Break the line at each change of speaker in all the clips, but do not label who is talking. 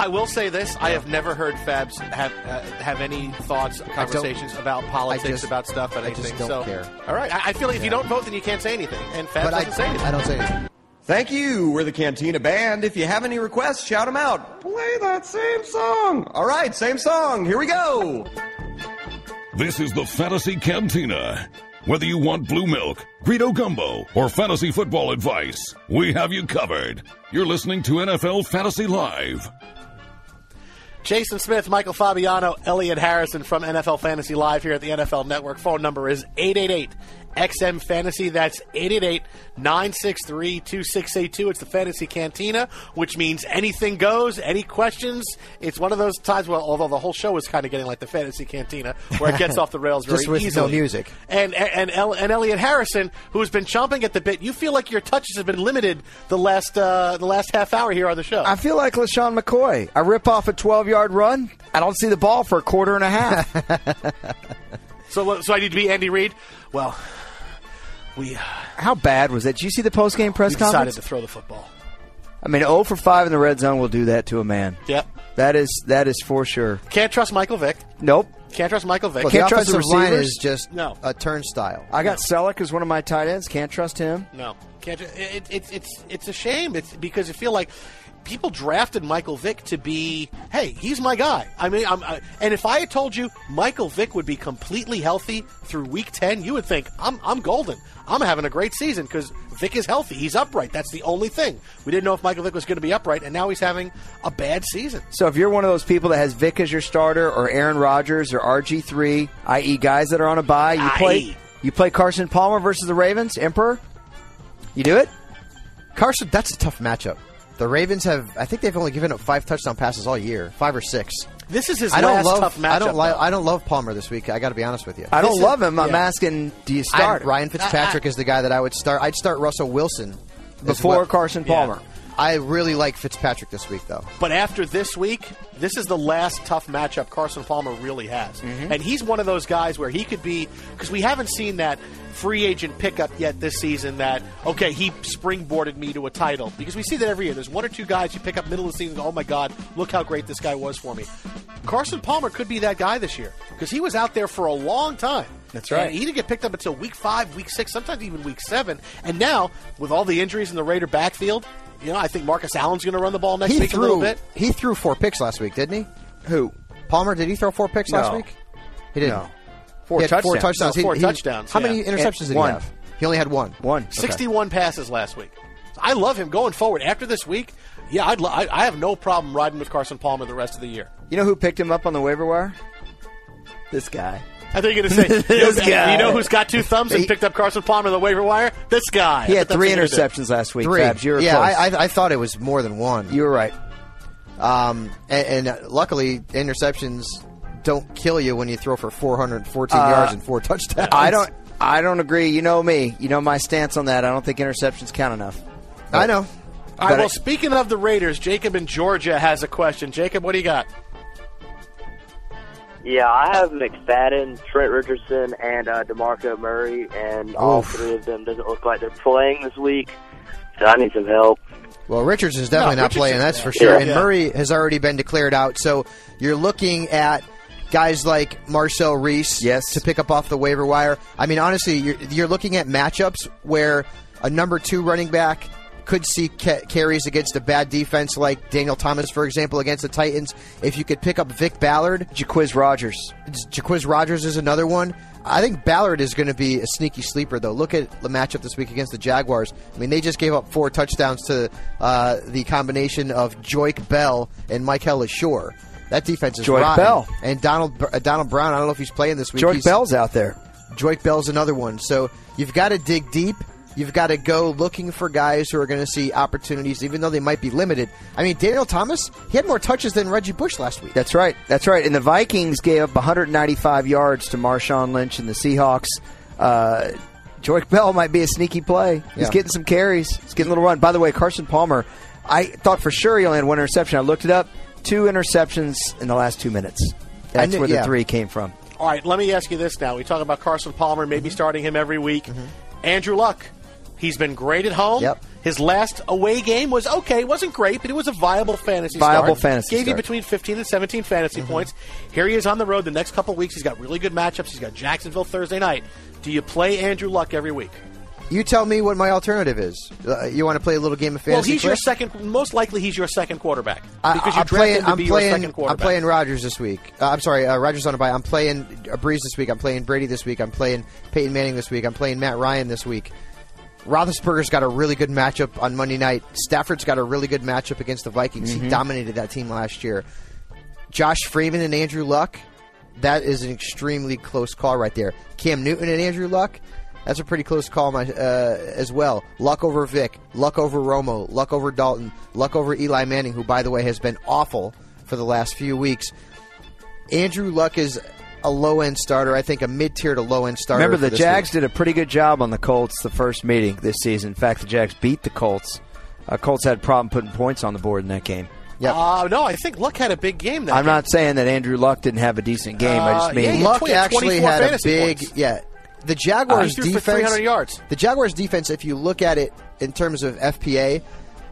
I will say this: I have never heard Fabs have uh, have any thoughts, conversations about politics,
just-
about stuff, and
I just
anything.
don't
so,
care.
all right, I, I feel like if you don't vote, then you can't say anything, and Fabs
But I,
doesn't say anything.
I don't say anything.
Thank you. We're the Cantina Band. If you have any requests, shout them out. Play that same song. All right, same song. Here we go.
This is the Fantasy Cantina. Whether you want blue milk, Greedo gumbo, or fantasy football advice, we have you covered. You're listening to NFL Fantasy Live.
Jason Smith, Michael Fabiano, Elliot Harrison from NFL Fantasy Live here at the NFL Network. Phone number is 888 XM Fantasy. That's 888 963 2682. It's the Fantasy Cantina, which means anything goes. Any questions? It's one of those times, well, although the whole show is kind of getting like the Fantasy Cantina, where it gets off the rails very
Just with no
easily.
music.
And, and, El- and Elliot Harrison, who's been chomping at the bit, you feel like your touches have been limited the last, uh, the last half hour here on the show.
I feel like LeSean McCoy. I rip off a 12 yard run. I don't see the ball for a quarter and a half.
So, so I need to be Andy Reid. Well, we uh,
How bad was that? Did you see the post game press
we decided to throw the football.
I mean, 0 for 5 in the red zone will do that to a man.
Yep.
That is that is for sure.
Can't trust Michael Vick.
Nope.
Can't trust Michael Vick.
Well,
Can't
the
trust the
offensive line is just
No.
a turnstile.
I got Celek as one of my tight ends. Can't trust him.
No, can't. It, it, it's it's it's a shame. It's because I feel like people drafted Michael Vick to be, hey, he's my guy. I mean, I'm, I, and if I had told you Michael Vick would be completely healthy through Week Ten, you would think I'm I'm golden. I'm having a great season because Vick is healthy. He's upright. That's the only thing. We didn't know if Michael Vick was going to be upright, and now he's having a bad season.
So if you're one of those people that has Vick as your starter, or Aaron Rodgers, or RG three, i.e., guys that are on a buy, you play you play Carson Palmer versus the Ravens, Emperor. You do it.
Carson, that's a tough matchup. The Ravens have, I think they've only given up five touchdown passes all year, five or six.
This is his
I don't
last
love,
tough matchup.
I don't like,
though.
I don't love Palmer this week. I got to be honest with you.
I don't
This is-
love him. I'm
yeah.
asking, do you
I-
start
Ryan Fitzpatrick is the guy that I would start. I'd start Russell Wilson as
before
well.
Carson
Yeah.
Palmer?
I really like Fitzpatrick this week, though.
But after this week, this is the last tough matchup Carson Palmer really has.
Mm-hmm.
And he's one of those guys where he could be, because we haven't seen that free agent pickup yet this season that, okay, he springboarded me to a title. Because we see that every year. There's one or two guys you pick up middle of the season and go, oh my God, look how great this guy was for me. Carson Palmer could be that guy this year because he was out there for a long time.
That's right.
And he didn't get picked up until week five, week six, sometimes even week seven. And now, with all the injuries in the Raider backfield, you know, I think Marcus Allen's going to run the ball next
He
week a little bit.
he threw four picks last week, didn't he?
Who?
Palmer, did he throw four picks last week? He didn't.
No. Four
he
touchdowns.
Four touchdowns.
No, four
He- he-
touchdowns,
How many interceptions
And
did
one.
he have? He only had one.
One.
61 passes last week. I love him going forward. After this week, yeah, I'd lo- I, I have no problem riding with Carson Palmer the rest of the year.
You know who picked him up on the waiver wire? This guy.
I think you're going to say, you know,
This guy.
you know who's got two thumbs and picked up Carson Palmer on the waiver wire? This guy.
He had three
that's what you're gonna
interceptions last week.
Three.
Fabs, you were
yeah,
close.
I, I, I thought it was more than one.
you were right.
Um, and, and uh, luckily, interceptions don't kill you when you throw for 414
Uh,
yards and four touchdowns.
I don't. I don't agree. You know me. You know my stance on that. I don't think interceptions count enough.
I know.
All right. Well,
I-
speaking of the Raiders, Jacob in Georgia has a question. Jacob, what do you got?
Yeah, I have McFadden, Trent Richardson, and uh, Demarco Murray, and all three of them doesn't look like they're playing this week. So I need some help.
Well, Richards is definitely
No,
not playing, that's for sure.
Yeah.
And
Yeah.
Murray has already been declared out. So you're looking at guys like Marcel Reece
Yes.
to pick up off the waiver wire. I mean, honestly, you're, you're looking at matchups where a number two running back could see ca- carries against a bad defense like Daniel Thomas, for example, against the Titans. If you could pick up Vick Ballard,
Jacquizz Rodgers.
Jacquizz Rodgers is another one. I think Ballard is going to be a sneaky sleeper, though. Look at the matchup this week against the Jaguars. I mean, they just gave up four touchdowns to uh, the combination of Joique Bell and Mikel Leshoure. That defense is
Joique
rotten.
Bell.
and Donald uh, Donald Brown. I don't know if he's playing this week.
George
He's-
Bell's out there.
Joique Bell's another one. So you've got to dig deep. You've got to go looking for guys who are going to see opportunities, even though they might be limited. I mean, Daniel Thomas, he had more touches than Reggie Bush last week.
That's right. That's right. And the Vikings gave up 195 yards to Marshawn Lynch and the Seahawks. Uh, Joique Bell might be a sneaky play. He's
Yeah.
getting some carries. He's getting a little run. By the way, Carson Palmer, I thought for sure he only had one interception. I looked it up. Two interceptions in the last two minutes. That's
knew-
where the
yeah.
three came from.
All right, let me ask you this now. We talk about Carson Palmer,
Mm-hmm.
maybe starting him every week. Andrew Luck, he's been great at home.
Yep.
His last away game was okay. It wasn't great, but it was a viable fantasy
Viable
start.
fantasy
Gave you between 15 and 17 fantasy
Mm-hmm.
points. Here he is on the road the next couple weeks. He's got really good matchups. He's got Jacksonville Thursday night. Do you play Andrew Luck every week?
You tell me what my alternative is. Uh, you want to play a little game of fantasy?
Well, he's your second. Most likely, he's your second quarterback
I-
because you
I'm playing.
to
I'm
be
playing. I'm playing Rodgers this week. Uh, I'm sorry, uh, Rodgers on a bye. I'm playing uh, Brees this week. I'm playing Brady this week. I'm playing Peyton Manning this week. I'm playing Matt Ryan this week. Roethlisberger's got a really good matchup on Monday night. Stafford's got a really good matchup against the Vikings.
Mm-hmm.
He dominated that team last year. Josh Freeman and Andrew Luck. That is an extremely close call right there. Cam Newton and Andrew Luck. That's a pretty close call my, uh, as well. Luck over Vick, Luck over Romo, Luck over Dalton, Luck over Eli Manning, who, by the way, has been awful for the last few weeks. Andrew Luck is a low end starter. I think a mid tier to low end starter.
Remember, the Jags
week.
did a pretty good job on the Colts the first meeting this season. In fact, the Jags beat the Colts. Uh, Colts had a problem putting points on the board in that game.
Yep.
Uh, no, I think Luck had a big game. That
I'm
game.
not saying that Andrew Luck didn't have a decent game. I
Uh,
just mean
yeah,
Luck
Tw- he had
actually had a big
points.
yeah. The
Uh,
Jaguars
he threw for
defense
300 yards.
The Jaguars defense, if you look at it in terms of FPA,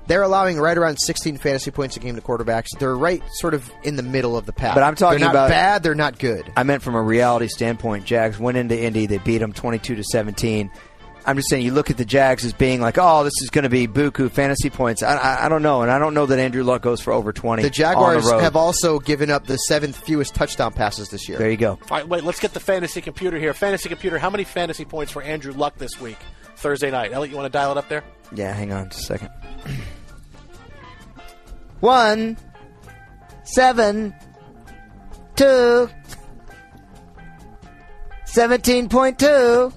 they're allowing right around 16 fantasy points a game to quarterbacks. They're right sort of in the middle of the pack.
But I'm talking
they're not
about-
bad. They're not good.
I meant from a reality standpoint. Jags went into Indy. They beat them 22 to 17. I'm just saying, you look at the Jags as being like, oh, this is going to be buku fantasy points. I, I, I don't know, and I don't know that Andrew Luck goes for over 20.
The Jaguars
on the road.
have also given up the seventh fewest touchdown passes this year.
There you go.
All right, wait. Let's get the fantasy computer here. Fantasy computer. How many fantasy points for Andrew Luck this week, Thursday night? Elliot, you want to dial it up there?
Yeah, hang on just a second. One, seven, two, seventeen point two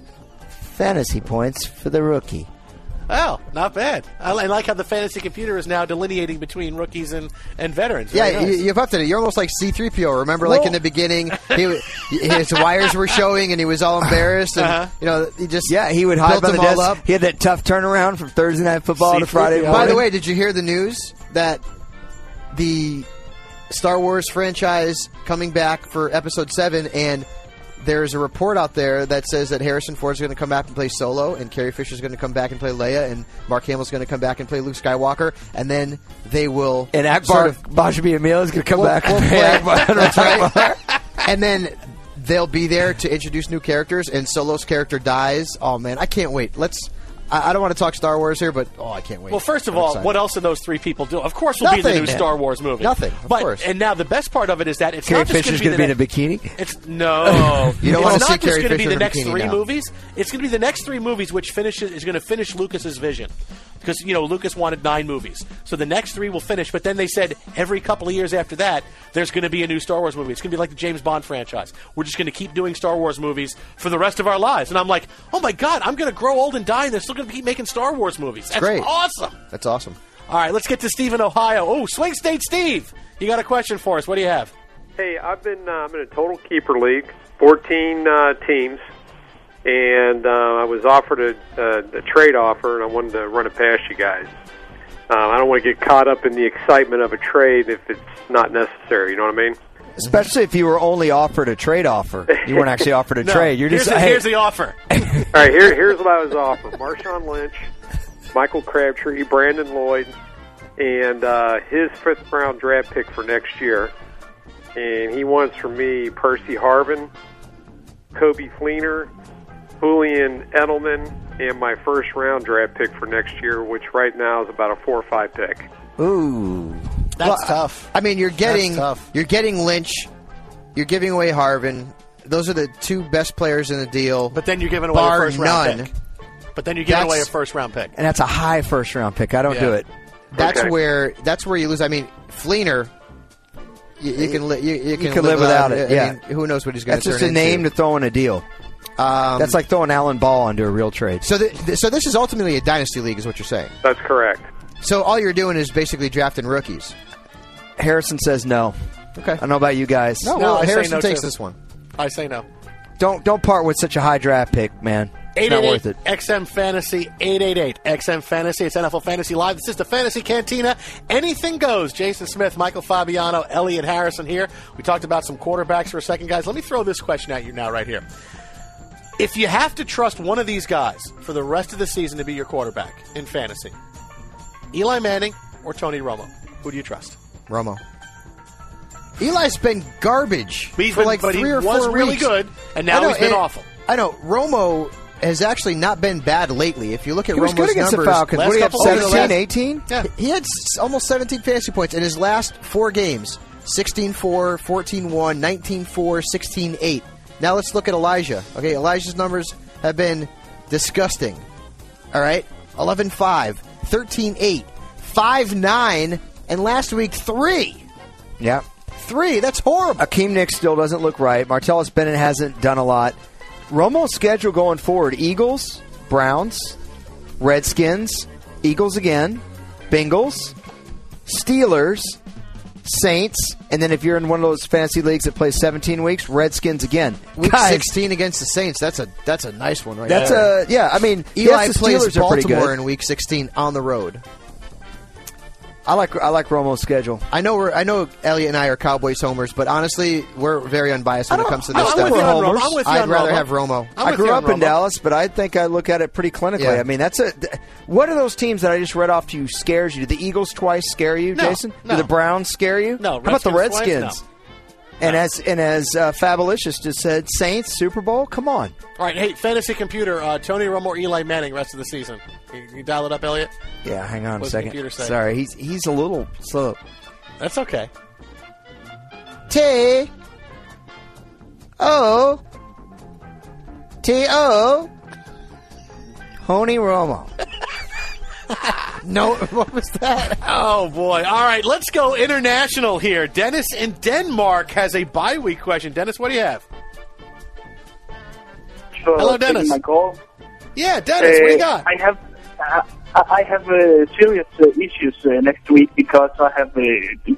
fantasy points for the rookie.
Oh, not bad. I like how the fantasy computer is now delineating between rookies and, and veterans.
Yeah,
nice.
you, you've upped it. You're almost like C-3PO. Remember, like in the beginning, he, his wires were showing, and he was all embarrassed, and
Uh-huh.
you know, he just
Yeah, he would hide
built
by the
all
desk.
up.
He had that tough turnaround from Thursday night football to Friday morning.
By the way, did you hear the news that the Star Wars franchise coming back for Episode Seven, and there's a report out there that says that Harrison Ford's going to come back and play Solo, and Carrie Fisher's going to come back and play Leia, and Mark Hamill's going to come back and play Luke Skywalker, and then they will
and Akbar
sort of
Bajabi Emil is going to come
We'll-
back.
we'll
and
play-
Akbar-
That's right. and then they'll be there to introduce new characters, and Solo's character dies. Oh man, I can't wait. Let's. I, I don't want to talk Star Wars here, but oh, I can't wait.
Well, first of
I'm
all,
excited.
what else did those three people do? Of course, will be the
Nothing,
new
man.
Star Wars movie.
Nothing, of
but,
course.
And now the best part of it is that it's
Carrie
not just
Fisher's
going to be
in
the
a bikini.
It's no.
You don't
it's
wanna
not
see
just
Carrie
going to be
Fisher
the
in a
next
bikini
three
now.
movies. It's going to be the next three movies, which finishes is going to finish Lucas's vision. Because you know Lucas wanted nine movies, so the next three will finish. But then they said every couple of years after that, there's going to be a new Star Wars movie. It's going to be like the James Bond franchise. We're just going to keep doing Star Wars movies for the rest of our lives. And I'm like, oh my god, I'm going to grow old and die, and they're still going to keep making Star Wars movies. That's
great.
awesome.
That's awesome.
All right, let's get to Steve in Ohio. Oh, Swing State Steve, you got a question for us? What do you have?
Hey, I've been uh, I'm in a total keeper league, 14 uh, teams, and uh, I was offered a, a, a trade offer, and I wanted to run it past you guys. Uh, I don't want to get caught up in the excitement of a trade if it's not necessary. You know what I mean?
Especially if you were only offered a trade offer. You weren't actually offered a
No,
trade. You're
here's
just
the,
hey,
here's the offer.
All right, here, here's what I was offered: Marshawn Lynch, Michael Crabtree, Brandon Lloyd, and uh, his fifth round draft pick for next year. And he wants from me Percy Harvin, Coby Fleener, Julian Edelman, and my first round draft pick for next year, which right now is about a four or five pick.
ooh.
That's tough.
I mean, you're getting
tough.
you're getting Lynch, you're giving away Harvin. Those are the two best players in the deal.
But then you're giving away a first round
none.
pick. But then you're giving away a first round pick.
And that's a high first round pick. I don't
Yeah.
do it.
That's
Okay.
where that's where you lose. I mean, Fleener, you, you can li- you, you can
can live without it,
I
yeah.
mean, who knows what he's going to?
That's
just
a name
into.
to throw in a deal.
Um,
That's like throwing Alan Ball onto a real trade.
so. The, th- so this is ultimately a dynasty league, is what you're saying.
That's correct.
So all you're doing is basically drafting rookies.
Harrison says no.
Okay.
I don't know about you guys.
No,
No,
well,
I say
Harrison
no,
takes
too.
this one.
I say no.
Don't don't part with such a high draft pick, man. It's not worth it.
XM Fantasy 888 XM Fantasy. It's NFL Fantasy Live. This is the Fantasy Cantina. Anything goes. Jason Smith, Michael Fabiano, Elliot Harrison here. We talked about some quarterbacks for a second, guys. Let me throw this question at you now, right here. If you have to trust one of these guys for the rest of the season to be your quarterback in fantasy, Eli Manning or Tony Romo, who do you trust?
Romo. Eli's been garbage
He's
for
been-
like
but he
three or
was
four
really
weeks.
good, and now
I know,
he's been awful.
I know Romo has actually not been bad lately. If you look at
He was
Romo's
good against
numbers,
the Falcons.
last
What do you have,
couple- over the
17,
last-
18?
Yeah.
He had almost 17 fantasy points in his last four games 16 4, 14 1, 19 4, 16 8. Now let's look at Elijah. Okay, Elijah's numbers have been disgusting. All right, 11 5, 13 8, 5 9, and last week 3.
Yeah.
3. That's horrible.
Hakeem Nick still doesn't look right. Martellus Bennett hasn't done a lot. Romo's schedule going forward Eagles, Browns, Redskins, Eagles again, Bengals, Steelers, Saints, and then if you're in one of those fantasy leagues that plays 17 weeks, Redskins again.
Week
Guys,
16 against the Saints. That's a that's a nice one right
That's
there.
a yeah. I mean,
Eli
yes,
plays
Steelers
Baltimore in week 16 on the road.
I like I like Romo's schedule.
I know we're I know Elliot and I are Cowboys homers, but honestly, we're very unbiased when it comes to this
don't
stuff.
think we're homers.
I'm with you
I'd
on
rather
Romo.
have Romo.
I'm
I grew up in
Romo.
Dallas, but I think I look at it pretty clinically.
Yeah.
I mean, that's a. th- What are those teams that I just read off to you scares you? Do the Eagles twice scare you,
No,
Jason?
no.
Do the Browns scare you?
No,
How about the
Redskins twice?
And as and as uh, Fabulicious just said, Saints Super Bowl. Come on,
All right, hey, fantasy computer, uh, Tony Romo or Eli Manning rest of the season. You, you dial it up, Elliot?
yeah. Hang on a
What's
second. Sorry, he's he's a little slow.
That's okay.
T O T O.
Tony Romo.
No, what was that?
Oh boy! All right, let's go international here. Dennis in Denmark has a bye week question. Dennis, what do you have?
for
Hello, Dennis.
my call.
Yeah, Dennis, what do you got?
I have uh, I have uh, serious uh, issues uh, next week because I have uh,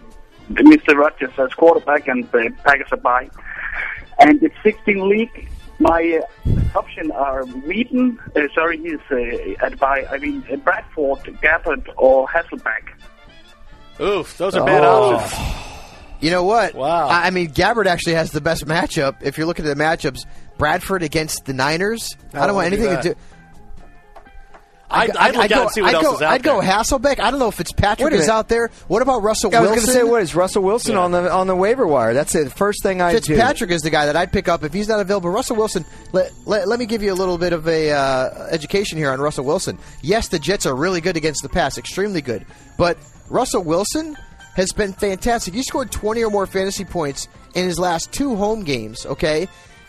Mr. Rogers as quarterback and uh, Packers are bye. And the 16 league, my uh, option are Weeden, uh, sorry, he's uh, at bye. I mean uh, Bradford, Gabbert, or Hasselbeck.
Oof, those are bad
Oh.
options.
You know what?
Wow.
I, I mean, Gabbert actually has the best matchup. If you're looking at the matchups, Bradford against the Niners. I
Oh,
don't want
look at
anything to do.
I'd, I'd look out and see what
I'd
else
go,
is out
I'd
there.
go Hasselbeck. I don't know if Fitzpatrick is out there. What about Russell Wilson?
I was
Wilson?
going to say, what is Russell Wilson
Yeah.
on the on the waiver wire? That's the first thing I do.
Fitzpatrick is the guy that I'd pick up if he's not available. Russell Wilson. Let, let, let me give you a little bit of a uh, education here on Russell Wilson. Yes, the Jets are really good against the pass, extremely good. But Russell Wilson has been fantastic. He scored 20 or more fantasy points in his last two home games. Okay.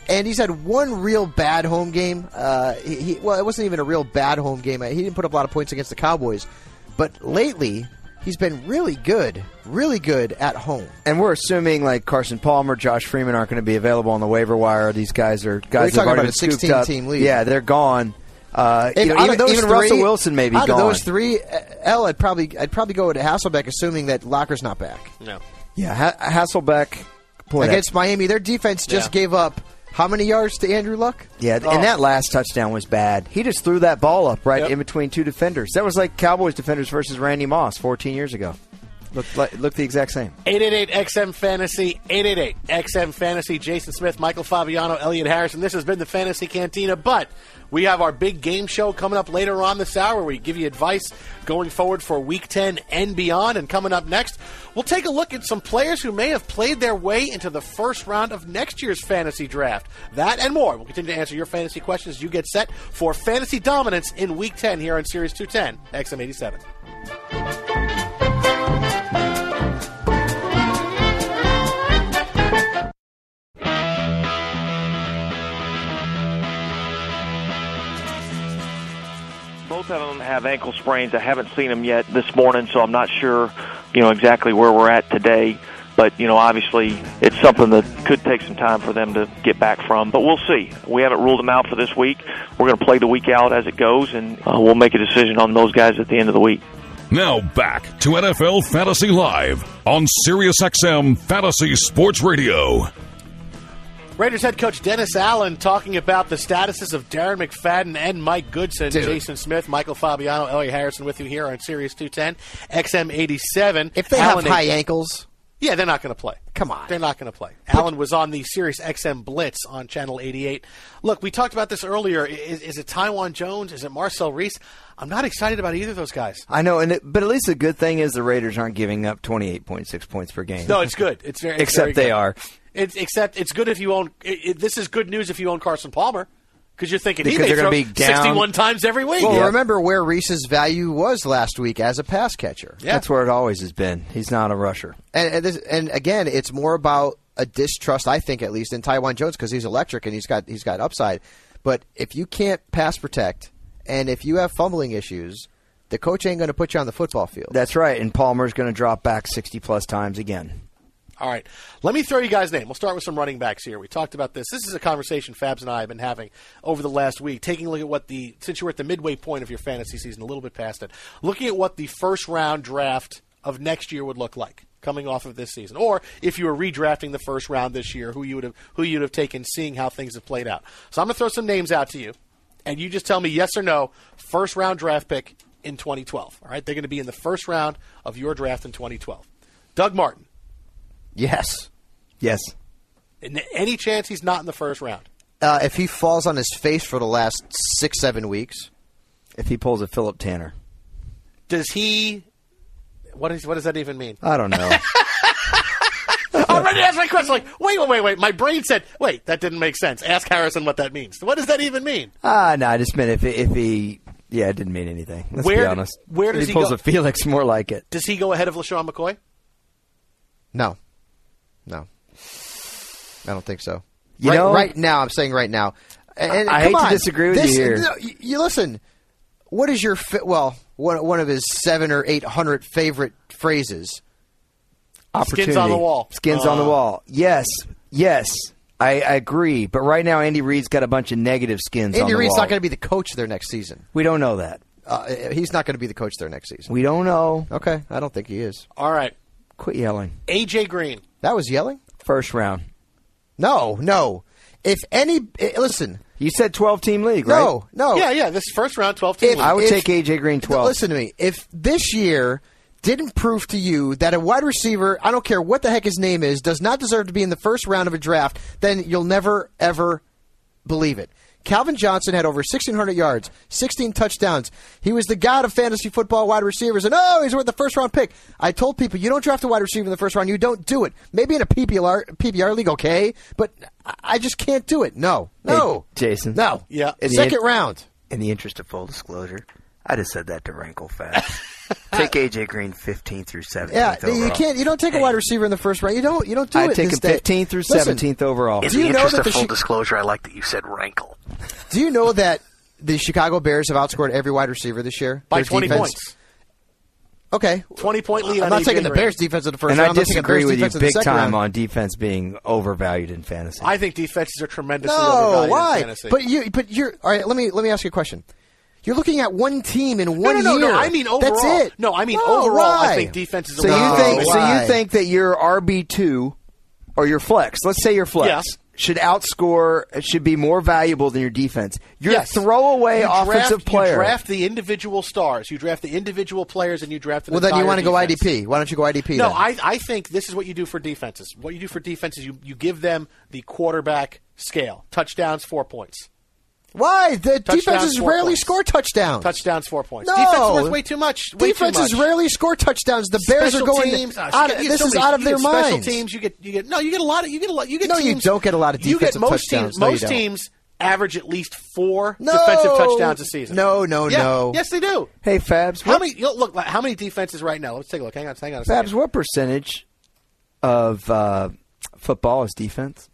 And he's had one real bad home game. Uh, he, he, well, it wasn't even a real bad home game. He didn't put up a lot of points against the Cowboys. But lately, he's been really good, really good at home.
And we're assuming like Carson Palmer, Josh Freeman aren't going to be available on the waiver wire. These guys are guys
talking
that have already
about a
up.
16-team league.
Yeah, they're gone. Uh,
If-
you know, even
of those
even
three-
Russell Wilson may be
out
gone.
of those three, uh, L, I'd probably I'd probably go with Hasselbeck, assuming that Locker's not back
No.
yeah, ha- Hasselbeck. Boy, that-
against Miami. Their defense just
Yeah.
gave up How many yards to Andrew Luck?
Yeah,
Oh.
and that last touchdown was bad. He just threw that ball up right
Yep.
in between two defenders. That was like Cowboys defenders versus Randy Moss 14 years ago. Looked like, looked the exact same.
888 XM Fantasy, 888 XM Fantasy, Jason Smith, Michael Fabiano, Elliot Harrison. This has been the Fantasy Cantina, but we have our big game show coming up later on this hour where we give you advice going forward for week 10 and beyond. And coming up next, we'll take a look at some players who may have played their way into the first round of next year's fantasy draft. That and more. We'll continue to answer your fantasy questions as you get set for fantasy dominance in week 10 here on Sirius 210, XM87.
Both of them have ankle sprains. I haven't seen them yet this morning, so I'm not sure, you know, exactly where we're at today. But you know, obviously, it's something that could take some time for them to get back from. But we'll see. We haven't ruled them out for this week. We're going to play the week out as it goes, and uh, we'll make a decision on those guys at the end of the week.
Now back to NFL Fantasy Live on SiriusXM Fantasy Sports Radio.
Raiders head coach Dennis Allen talking about the statuses of Darren McFadden and Mike Goodson.
Dude.
Jason Smith, Michael Fabiano, Elliot Harrison with you here on Sirius 210, XM 87.
If they
Allen,
have high ankles,
Yeah, they're not going to play.
Come on.
They're not going to play. Allen was on the Sirius XM Blitz on Channel 88. Look, we talked about this earlier. Is, is it Taiwan Jones? Is it Marcel Reece? I'm not excited about either of those guys.
I know, and it, but at least the good thing is the Raiders aren't giving up 28.6 points per game.
No, it's good. It's very it's
Except
very
they are.
It's, except it's good if you own. It, it- this is good news if you own Carson Palmer because you're thinking
Because
he may
they're
throw
gonna be down.
61 times every week.
well, remember where Reece's value was last week as a pass catcher.
Yeah.
That's where it always has been. He's not a rusher.
And and, this, and again, it's more about a distrust, I think, at least in Taiwan Jones because he's electric and he's got he's got upside. But if you can't pass protect, and if you have fumbling issues, the coach ain't going to put you on the football field.
That's right, and Palmer's going to drop back 60 plus times again.
All right. Let me throw you guys' name. We'll start with some running backs here. We talked about this. This is a conversation Fabs and I have been having over the last week, taking a look at what the, since you're at the midway point of your fantasy season, a little bit past it, looking at what the first round draft of next year would look like coming off of this season. Or if you were redrafting the first round this year, who you would have, who you'd have taken, seeing how things have played out. So I'm going to throw some names out to you, and you just tell me yes or no, first round draft pick in 2012. All right. They're going to be in the first round of your draft in 2012. Doug Martin.
Yes.
Yes.
N- Any chance he's not in the first round?
Uh, if he falls on his face for the last six seven weeks,
If he pulls a Philip Tanner.
Does he? What is? What does that even mean?
I don't know.
I'm ready to ask my question. Like, wait, wait, wait, wait. My brain said, wait, that didn't make sense. Ask Harrison what that means. What does that even mean?
Ah, no, I just meant if if he, yeah, it didn't mean anything. Let's
Where-
be honest.
where
If
does
he
he
pulls
go?
a Felix? More like it.
Does he go ahead of LeSean McCoy?
no, no, I don't think so.
You
right,
know-
right now, I'm saying right now. And, and
I
come
hate to disagree with you
this-
here.
no, you, you listen. What is your fi- well? One one of his seven or eight hundred favorite phrases.
Opportunity.
Skins on the wall.
Skins on the
Uh.
wall. Yes, yes, I, I agree. But right now, Andy Reid's got a bunch of negative skins. on
Andy
the
Reid's
wall.
not going to be the coach there next season.
We don't know that.
Uh, he's not going to be the coach there next season.
We don't know.
Okay, I don't think he is.
All right.
Quit yelling.
AJ Green.
That was yelling.
First round.
No, no. If any, eh, listen.
You said twelve team league, right?
No, no.
Yeah, yeah. This first round, 12 team.
If-
I would
if-
take AJ Green twelve.
Listen to me. If this year didn't prove to you that a wide receiver, I don't care what the heck his name is, does not deserve to be in the first round of a draft, then you'll never ever believe it. Calvin Johnson had over 1,600 yards, 16 touchdowns. He was the god of fantasy football wide receivers, and oh, he's worth the first round pick. I told people, you don't draft a wide receiver in the first round. You don't do it. Maybe in a PPR, PPR league, okay, but I- I just can't do it. No, no,
Hey, Jason.
no.
Yeah.
In
Second
in-
round.
In the interest of full disclosure, I just said that to rankle Fabs. take AJ Green fifteen through seventeen.
Yeah, you can't. You don't take a wide receiver in the first round. You don't. You don't do
I'd
it.
take
this
him
day.
15th through
Listen,
17th overall.
Do you know that the Chi-
disclosure, I like that you said rankle.
Do you know that the Chicago Bears have outscored every wide receiver this year
By
Their
20
defense-
points.
Okay,
20 point lead
I'm
on
not
AJ
taking the Bears defense in the first
and
round.
I
I'm taking
disagree
Bears
with you
defense in the
big time
round.
on defense being overvalued in fantasy.
I think defenses are tremendously
No,
overvalued in
why?
fantasy.
But you, but you're all right. Let me let me ask you a question. You're looking at one team in one
no, no,
year.
no. I mean overall.
That's it.
No, I mean
No,
overall. I think defenses.
so
are
you
No,
think so you think that your RB two or your flex, let's say your flex, should outscore, should be more valuable than your defense. Your
Yes.
throwaway
You draft-
offensive player.
You draft the individual stars. You draft the individual players, and you draft. An
Well, then you want to go. IDP. Why don't you go IDP?
No,
then?
I, I think this is what you do for defenses. What you do for defenses, you, you give them the quarterback scale. Touchdowns, four points.
Why? The
Touchdowns,
defenses rarely
points.
score touchdowns.
Touchdowns, four points.
No.
Defense worth way too much. Way too
Defenses
much.
rarely score touchdowns. The Bears
Special
are going.
Teams, uh,
out
you
this
so
is
many-
out of
you
their
get special. Teams, you get you get no, you get a lot of you get a lot. You get
No, you
teams,
don't get a lot of
you get most
touchdowns.
Teams,
No,
most teams average at least four
No.
defensive touchdowns a season.
No, no,
Yeah.
no.
Yes, they do.
hey, Fabs,
How
what,
many? You look, how many defenses right now? Let's take a look. Hang on, hang on a second.
Fabs, what percentage of uh, football is defense?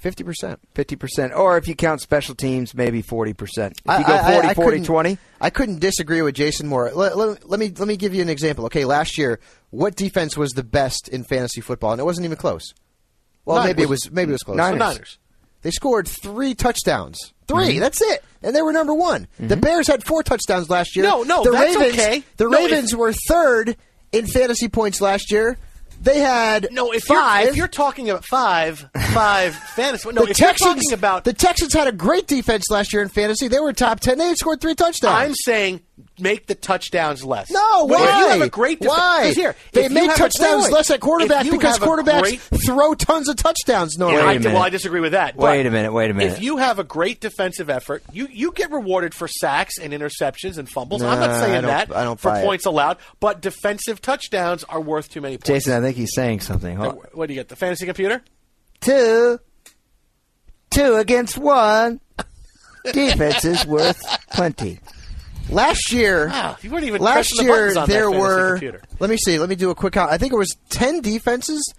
Fifty percent.
50%. Or if you count special teams, maybe 40%. If you
I-
go
I- I-
40,
I
40,
couldn't-
20.
I couldn't disagree with Jason more. Let, let- let me let me give you an example. Okay, last year, what defense was the best in fantasy football, and it wasn't even close. Well,
Niners.
maybe it was maybe it was close.
The Niners.
They scored three touchdowns. 3
Mm-hmm.
That's it, and they were number one. The Bears had four touchdowns last year.
No, no,
the
that's
Ravens,
okay.
The
No, if-
Ravens were third in fantasy points last year. They had
No, if
5
you're if you're talking about five five fantasy, no,
the
if
Texans,
you're talking about
the Texans had a great defense last year in fantasy. They were top ten. They had scored three touchdowns.
I'm saying make the touchdowns less.
No,
Well,
why?
If you have a great def-
why?
'cause Here,
they make
have a-
touchdowns
wait, wait.
less at quarterback because quarterbacks
great-
throw tons of touchdowns. No,
Yeah, I,
Wait a
well, I disagree with that.
Wait a minute, wait a minute.
If you have a great defensive effort, you, you get rewarded for sacks and interceptions and fumbles. I'm not saying
I
that
I don't
for
buy it.
points allowed, but defensive touchdowns are worth too many points.
Jason, I think he's saying something. Hold-
What do you get? The fantasy computer?
Two. Two against one. Defense is worth plenty.
Last year.
Wow, you weren't even
last
the
year
on
there were.
computer.
Let me see. Let me do a quick count. I think it was ten defenses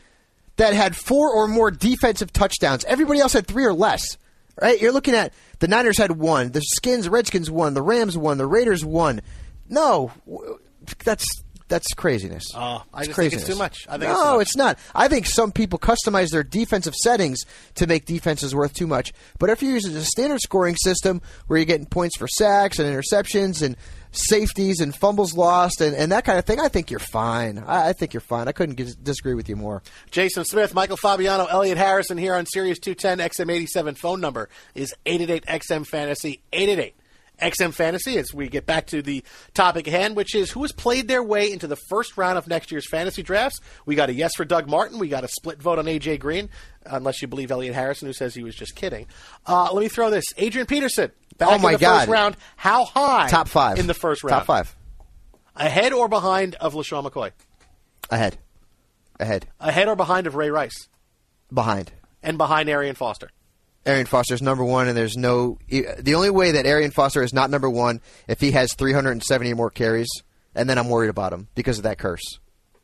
that had four or more defensive touchdowns. Everybody else had three or less. Right? You're looking at the Niners had one, the Skins, Redskins won, the Rams won, the Raiders won. No, that's that's craziness.
Oh, I
It's
just think it's too much. I think
no,
it's too much.
it's not. I think some people customize their defensive settings to make defenses worth too much. But if you're using a standard scoring system where you're getting points for sacks and interceptions and safeties and fumbles lost and, and that kind of thing, I think you're fine. I, I think you're fine. I couldn't dis- disagree with you more.
Jason Smith, Michael Fabiano, Elliot Harrison here on Sirius 210 XM87. Phone number is 888 XM Fantasy 888 XM Fantasy. As we get back to the topic at hand, which is who has played their way into the first round of next year's fantasy drafts. We got a yes for Doug Martin. We got a split vote on AJ Green, unless you believe Elliot Harrison, who says he was just kidding. Uh, let me throw this: Adrian Peterson. Back
Oh, my
in the
God.
first round. How high?
Top five
in the first round.
Top five
Ahead or behind of LeSean McCoy?
ahead, ahead,
Ahead or behind of Ray Rice?
behind.
And behind Arian Foster?
Arian Foster is number one, and there's no. The only way that Arian Foster is not number one if he has 370 more carries, and then I'm worried about him because of that curse,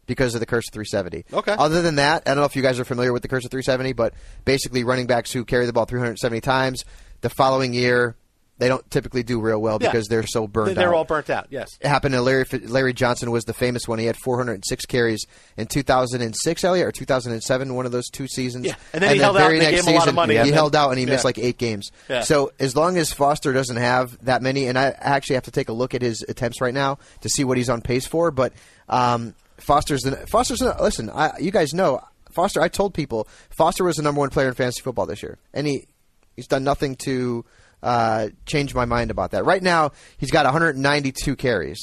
because of the curse of 370.
Okay.
Other than that, I don't know if you guys are familiar with the curse of 370, but basically running backs who carry the ball 370 times, the following year they don't typically do real well
Yeah.
because they're so burned
They're
out.
all burnt out. Yes.
It happened to Larry Larry Johnson was the famous one. He had 406 carries in 2006, Elliot, or 2007, one of those two seasons.
Yeah, and then he held out and they gave him a lot of
season,
money,
He
then-
held out and he
yeah.
missed like eight games.
Yeah.
So as long as Foster doesn't have that many, and I actually have to take a look at his attempts right now to see what he's on pace for, but um, Foster's the, Foster's the, listen. I, you guys know Foster. I told people Foster was the number one player in fantasy football this year, and he he's done nothing to uh, change my mind about that. Right now, he's got 192 carries,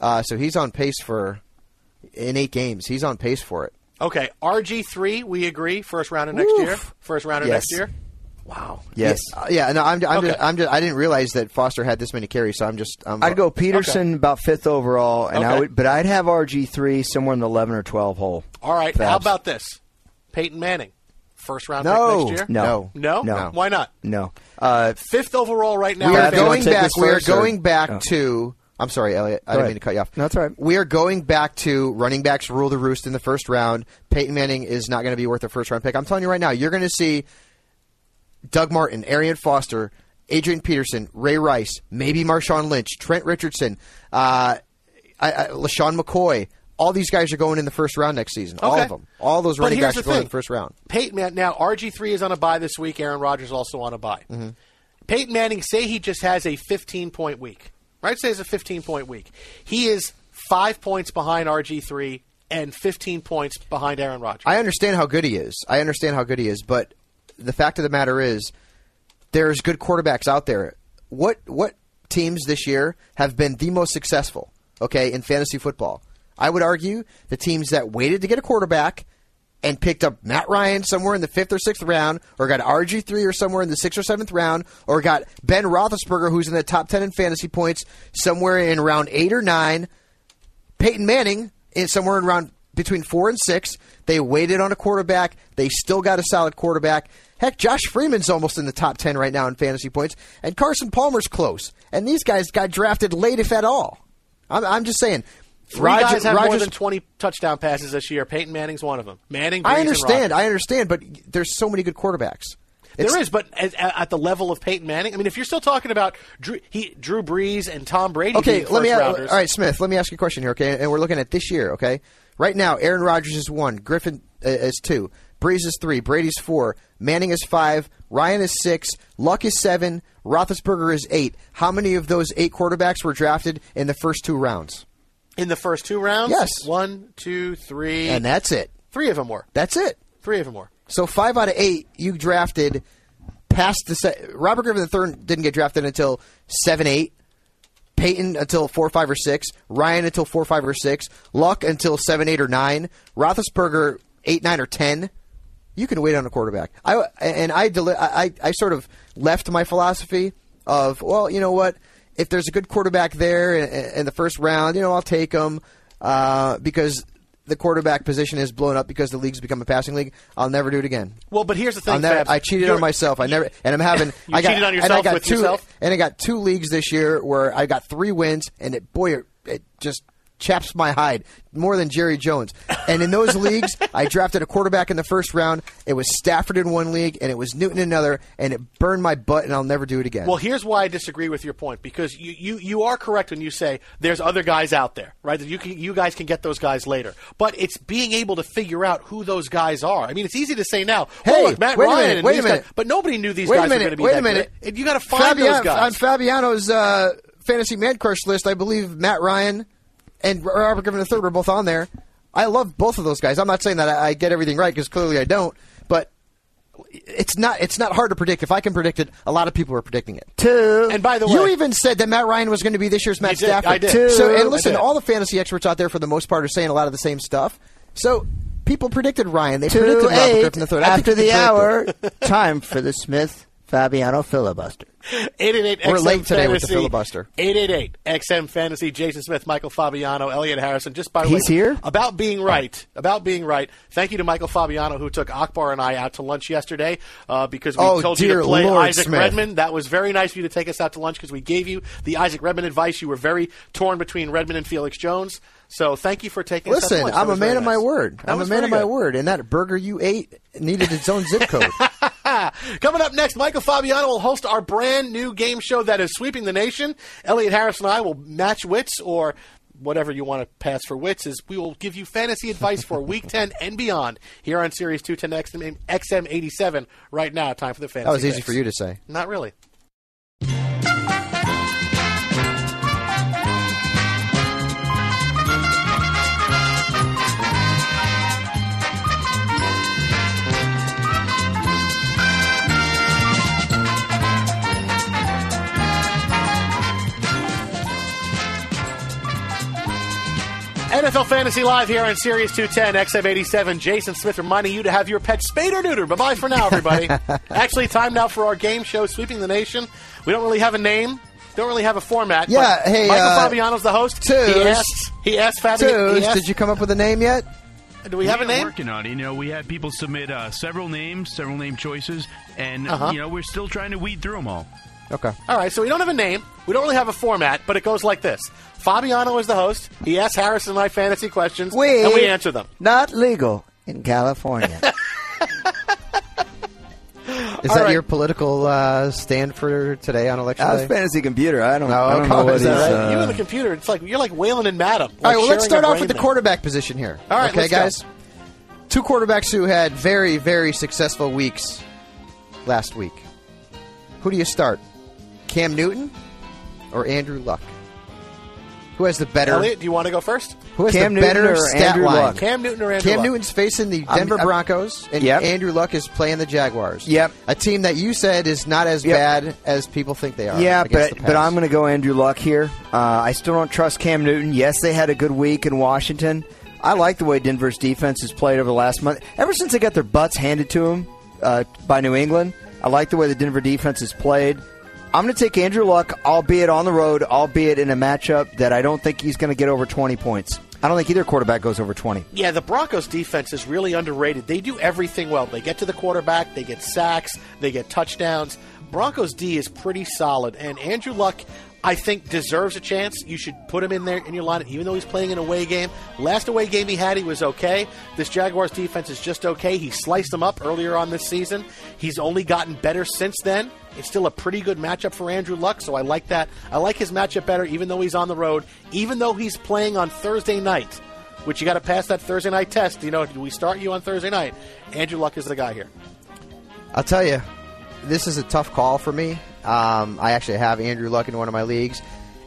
uh, so he's on pace for in eight games. He's on pace for it.
Okay, RG three, we agree. First round of next
Woof.
year. First round of
Yes.
next year. Wow.
Yes.
Yeah, uh, yeah. No, I'm. I'm,
Okay.
just, I'm just. I didn't realize that Foster had this many carries, so I'm just. I'm,
I'd go Peterson about fifth overall, and I would, but I'd have RG three somewhere in the eleven or twelve hole.
All right.
Fabs.
How about this? Peyton Manning, first round
No.
pick next year.
No.
No.
No. no.
Why not?
No, uh,
Fifth overall right now.
we are
Fabs, you wanna
going back. We are
first, or-
going back
Oh.
to. I'm sorry, Elliot. I
Go
didn't
ahead.
mean to cut you off.
No, that's all right.
We are going back to running backs rule the roost in the first round. Peyton Manning is not going to be worth a first round pick. I'm telling you right now, you're going to see Doug Martin, Arian Foster, Adrian Peterson, Ray Rice, maybe Marshawn Lynch, Trent Richardson, uh, I, I, LeSean McCoy. All these guys are going in the first round next season. All of them. All those running backs are going in the first round.
Peyton Man- now RG three is on a buy this week. Aaron Rodgers also on a buy.
Mm-hmm.
Peyton Manning, say he just has a 15 point week, right? Say it's a 15 point week. He is five points behind RG three and 15 points behind Aaron Rodgers.
I understand how good he is. I understand how good he is, but the fact of the matter is, there's good quarterbacks out there. What what teams this year have been the most successful? Okay, in fantasy football, I would argue the teams that waited to get a quarterback and picked up Matt Ryan somewhere in the fifth or sixth round, or got RG three or somewhere in the sixth or seventh round, or got Ben Roethlisberger, who's in the top ten in fantasy points, somewhere in round eight or nine. Peyton Manning is somewhere in round between four and six. They waited on a quarterback. They still got a solid quarterback. Heck, Josh Freeman's almost in the top ten right now in fantasy points, and Carson Palmer's close. And these guys got drafted late, if at all. I'm, I'm just saying.
Three
Roger-
guys have more than 20 touchdown passes this year. Peyton Manning's one of them. Manning, Brees,
I understand. I understand, but there's so many good quarterbacks. It's-
There is, but at, at the level of Peyton Manning, I mean, if you're still talking about Drew, he, Drew Brees and Tom Brady,
Okay, let me.
first
All
rounders,
right, Smith. Let me ask you a question here. Okay, and we're looking at this year. Okay, right now, Aaron Rodgers is one, Griffin uh, is two, Brees is three, Brady's four, Manning is five, Ryan is six, Luck is seven, Roethlisberger is eight. How many of those eight quarterbacks were drafted in the first two rounds?
In the first two rounds.
Yes.
one, two, three,
And that's it.
three of them were.
That's it.
Three of them were.
So five out of eight you drafted past the se- Robert Griffin III didn't get drafted until seven eight. Peyton until four five or six. Ryan until four five or six. Luck until seven eight or nine. Roethlisberger eight nine or ten. You can wait on a quarterback. I and I deli- I I I sort of left my philosophy of well you know what if there's a good quarterback there in, in the first round you know I'll take him uh, because the quarterback position is blown up because the league's become a passing league. I'll never do it again.
Well, but here's the thing,
never. I cheated
You're-
on myself. I never, and I'm having.
You
I got,
cheated on
and I
yourself
got
with
two,
yourself?
and I got two leagues this year where I got three wins, and it boy, it, it just chaps my hide more than Jerry Jones. And in those leagues, I drafted a quarterback in the first round. It was Stafford in one league, and it was Newton in another, and it burned my butt, and I'll never do it again.
Well, here's why I disagree with your point because you, you, you are correct when you say there's other guys out there, right? That you can, you guys can get those guys later, but it's being able to figure out who those guys are. I mean, it's easy to say now.
Hey,
oh, look, Matt
wait a
Ryan,
minute,
and
wait a minute.
guys, but nobody knew these
wait
guys
a minute,
were going to be
wait a minute.
good. And you got to find
Fabian-
those guys.
On Fabiano's uh, fantasy man crush list, I believe Matt Ryan and Robert Griffin III were both on there. I love both of those guys. I'm not saying that I, I get everything right because clearly I don't, but it's not it's not hard to predict. If I can predict it, a lot of people are predicting it.
Two.
And by the way,
you even said that Matt Ryan was going to be this year's Matt
did.
Stafford.
I did.
So, and listen, all the fantasy experts out there, for the most part, are saying a lot of the same stuff. So people predicted Ryan. They
Two
predicted Robert
eight
Griffin III.
After the hour. time for the Smith Fabiano filibuster.
888
We're
XM
late today with the
Fantasy.
filibuster.
888 XM Fantasy. Jason Smith, Michael Fabiano, Elliot Harrison. Just by the
He's
way,
here?
about being right. About being right. Thank you to Michael Fabiano who took Akbar and I out to lunch yesterday uh, because we
Oh,
told you to play
Lord,
Isaac
Smith.
Redman. That was very nice of you to take us out to lunch because we gave you the Isaac Redman advice. You were very torn between Redman and Felix Jones. So thank you for taking us out to
Listen,
lunch.
I'm a man
very
of my word.
That
I'm a man of my word, and that burger you ate needed its own zip code.
Coming up next, Michael Fabiano will host our brand new game show that is sweeping the nation. Elliot Harris and I will match wits or whatever you want to pass for wits is we will give you fantasy advice for week 10 and beyond here on Sirius 210 XM, XM87 right now time for the fantasy
That was easy
picks.
for you to say.
not really NFL Fantasy Live here on Sirius 210 XM87. Jason Smith reminding you to have your pet spayed or neutered. Bye bye for now, everybody. Actually, time now for our game show, Sweeping the Nation. We don't really have a name, don't really have a format.
Yeah,
but
hey,
Michael
uh,
Fabiano's the host. He
Toos.
asked, he asked Fabian.
Toos,
he asked-
did you come up with a name yet?
do we have a
are
name?
working on it. You know, we had people submit uh, several names, several name choices, and
Uh-huh.
you know we're still trying to weed through them all.
Okay.
All right, so we don't have a name. We don't really have a format, but it goes like this. Fabiano is the host. He asks Harrison and I fantasy questions,
We
and we answer them.
Not legal in California.
Is
All
that
right.
your political uh, stand for today on election
I was
day?
fantasy computer. I don't,
Oh,
I don't know what
Is
he's.
right?
uh,
you and the computer, it's like you're like Wayland and Madam.
All right, well, let's start off with the quarterback position here.
All right,
okay,
let's go.
guys. Two quarterbacks who had very, very successful weeks last week. Who do you start? Cam Newton or Andrew Luck? Who has the better?
Elliot, do you want to go first?
Who has
Cam
the
Newton
better stat
Andrew
line?
Luck?
Cam Newton or Andrew
Cam
Luck?
Newton's facing the
I'm-
Denver
I'm-
Broncos, and
Yep.
Andrew Luck is playing the Jaguars.
Yep.
A team that you said is not as
Yep.
bad as people think they are.
Yeah, but but I'm going to go Andrew Luck here. Uh, I still don't trust Cam Newton. Yes, they had a good week in Washington. I like the way Denver's defense has played over the last month. Ever since they got their butts handed to them uh, by New England, I like the way the Denver defense has played. I'm going to take Andrew Luck, albeit on the road, albeit in a matchup that I don't think he's going to get over 20 points. I don't think either quarterback goes over 20.
Yeah, the Broncos defense is really underrated. They do everything well. They get to the quarterback, they get sacks, they get touchdowns. Broncos D is pretty solid, and Andrew Luck, I think, deserves a chance. You should put him in there in your lineup, even though he's playing in an away game. Last away game he had, he was okay. This Jaguars defense is just okay. He sliced them up earlier on this season. He's only gotten better since then. It's still a pretty good matchup for Andrew Luck, so I like that. I like his matchup better, even though he's on the road, even though he's playing on Thursday night which you got to pass that Thursday night test. You know, do we start you on Thursday night? Andrew Luck is the guy here.
I'll tell you, this is a tough call for me. Um, I actually have Andrew Luck in one of my leagues,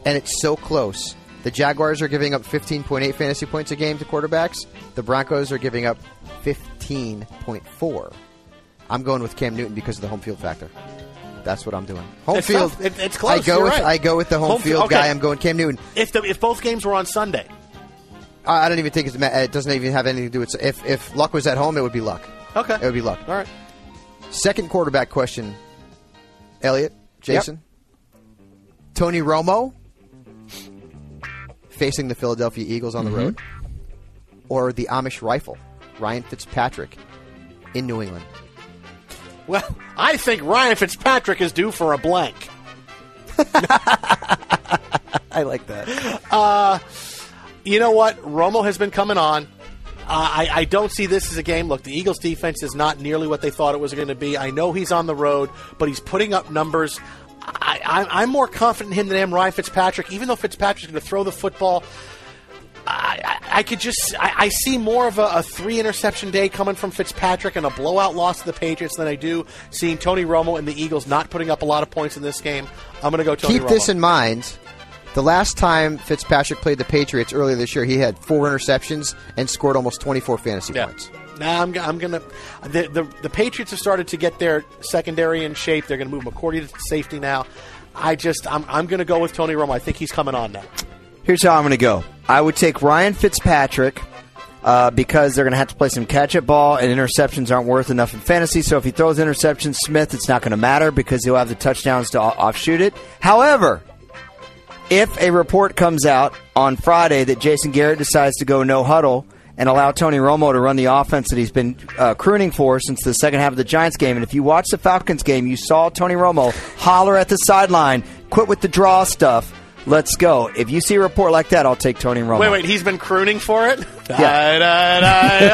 and it's so close. The Jaguars are giving up 15.8 fantasy points a game to quarterbacks. The Broncos are giving up 15.4. I'm going with Cam Newton because of the home field factor. That's what I'm doing. Home
It's
field.
tough. It's close.
I go
You're
with
right.
I go with the home,
Home
field
okay.
guy. I'm going Cam Newton.
If the, if both games were on Sunday,
I I don't even think it's, it doesn't even have anything to do with if if Luck was at home, it would be Luck.
okay,
It would be Luck.
all right.
Second quarterback question. Elliot, Jason, Tony Romo facing the Philadelphia Eagles on the mm-hmm. road, or the Amish Rifle, Ryan Fitzpatrick in New England.
Well, I think Ryan Fitzpatrick is due for a blank.
I like that.
Uh, you know what? Romo has been coming on. Uh, I, I don't see this as a game. Look, the Eagles' defense is not nearly what they thought it was going to be. I know he's on the road, but he's putting up numbers. I, I'm more confident in him than I am Ryan Fitzpatrick. Even though Fitzpatrick's going to throw the football, I, I, could just I, I see more of a, a three interception day coming from Fitzpatrick and a blowout loss to the Patriots than I do seeing Tony Romo and the Eagles not putting up a lot of points in this game. I'm going to go Tony
Keep
Romo.
this in mind. The last time Fitzpatrick played the Patriots earlier this year, he had four interceptions and scored almost 24 fantasy
Yeah.
points.
Nah, I'm, I'm gonna. The, the the Patriots have started to get their secondary in shape. They're gonna move McCourty to safety now. I just I'm I'm gonna go with Tony Romo. I think he's coming on now.
Here's how I'm going to go. I would take Ryan Fitzpatrick uh, because they're going to have to play some catch-up ball, and interceptions aren't worth enough in fantasy. So if he throws interceptions, Smith, it's not going to matter because he'll have the touchdowns to offshoot it. However, if a report comes out on Friday that Jason Garrett decides to go no huddle and allow Tony Romo to run the offense that he's been uh, crooning for since the second half of the Giants game, and if you watch the Falcons game, you saw Tony Romo holler at the sideline, "Quit with the draw stuff." Let's go. If you see a report like that, I'll take Tony Romo.
Wait, wait, he's been crooning for it.
Yeah.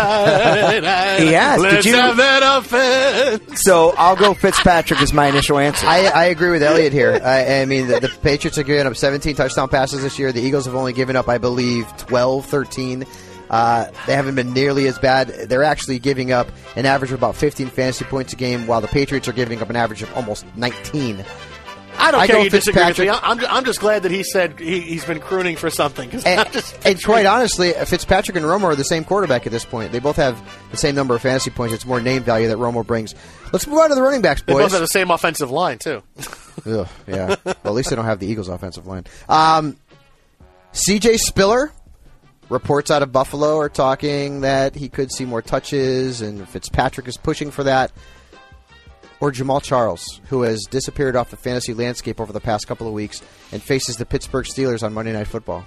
He has. Did
Let's
you-
have that offense.
So I'll go Fitzpatrick is my initial answer.
I, I agree with Elliot here. I, I mean, the, the Patriots are giving up 17 touchdown passes this year. The Eagles have only given up, I believe, 12, 13. Uh, they haven't been nearly as bad. They're actually giving up an average of about 15 fantasy points a game, while the Patriots are giving up an average of almost 19.
I don't
I
care.
go
You disagree with me.
Fitzpatrick.
I'm, I'm just glad that he said he, he's been crooning for something.
And,
just
and quite honestly, Fitzpatrick and Romo are the same quarterback at this point. They both have the same number of fantasy points. It's more name value that Romo brings. Let's move on to the running backs, boys.
they both have the same offensive line too.
Ugh, yeah. well, at least they don't have the Eagles' offensive line. Um, C.J. Spiller. Reports out of Buffalo are talking that he could see more touches, and Fitzpatrick is pushing for that. Or Jamaal Charles, who has disappeared off the fantasy landscape over the past couple of weeks and faces the Pittsburgh Steelers on Monday Night Football.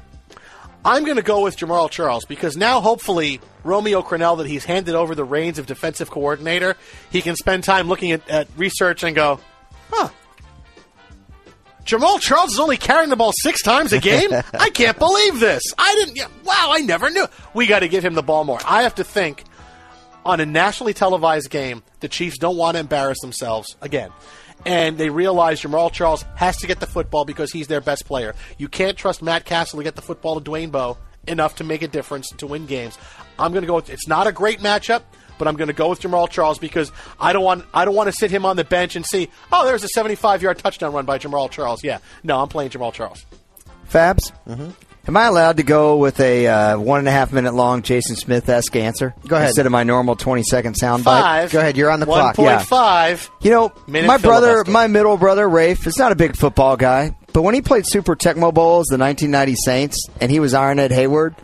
I'm going to go with Jamaal Charles because now, hopefully, Romeo Crennel, that he's handed over the reins of defensive coordinator, he can spend time looking at, at research and go, huh. Jamaal Charles is only carrying the ball six times a game? I can't believe this. I didn't. Yeah, wow, I never knew. We got to give him the ball more. I have to think on a nationally televised game, the Chiefs don't want to embarrass themselves again. And they realize Jamaal Charles has to get the football because he's their best player. You can't trust Matt Cassel to get the football to Dwayne Bowe enough to make a difference to win games. I'm going to go with it's not a great matchup, but I'm going to go with Jamaal Charles because I don't want I don't want to sit him on the bench and see, oh, there's a 75 yard touchdown run by Jamaal Charles. Yeah, no, I'm playing Jamaal Charles.
Fabs.
Mm-hmm.
Am I allowed to go with a uh, one and a half minute long Jason Smith esque answer?
Go ahead.
Instead of my normal 20 second soundbite?
Five.
Go ahead, you're on the clock.
1.5.
You know,
Minute
my brother,
filibuster.
my middle brother, Rafe, is not a big football guy, but when he played Super Tecmo Bowls, the 1990 Saints, and he was Ironhead Heyward,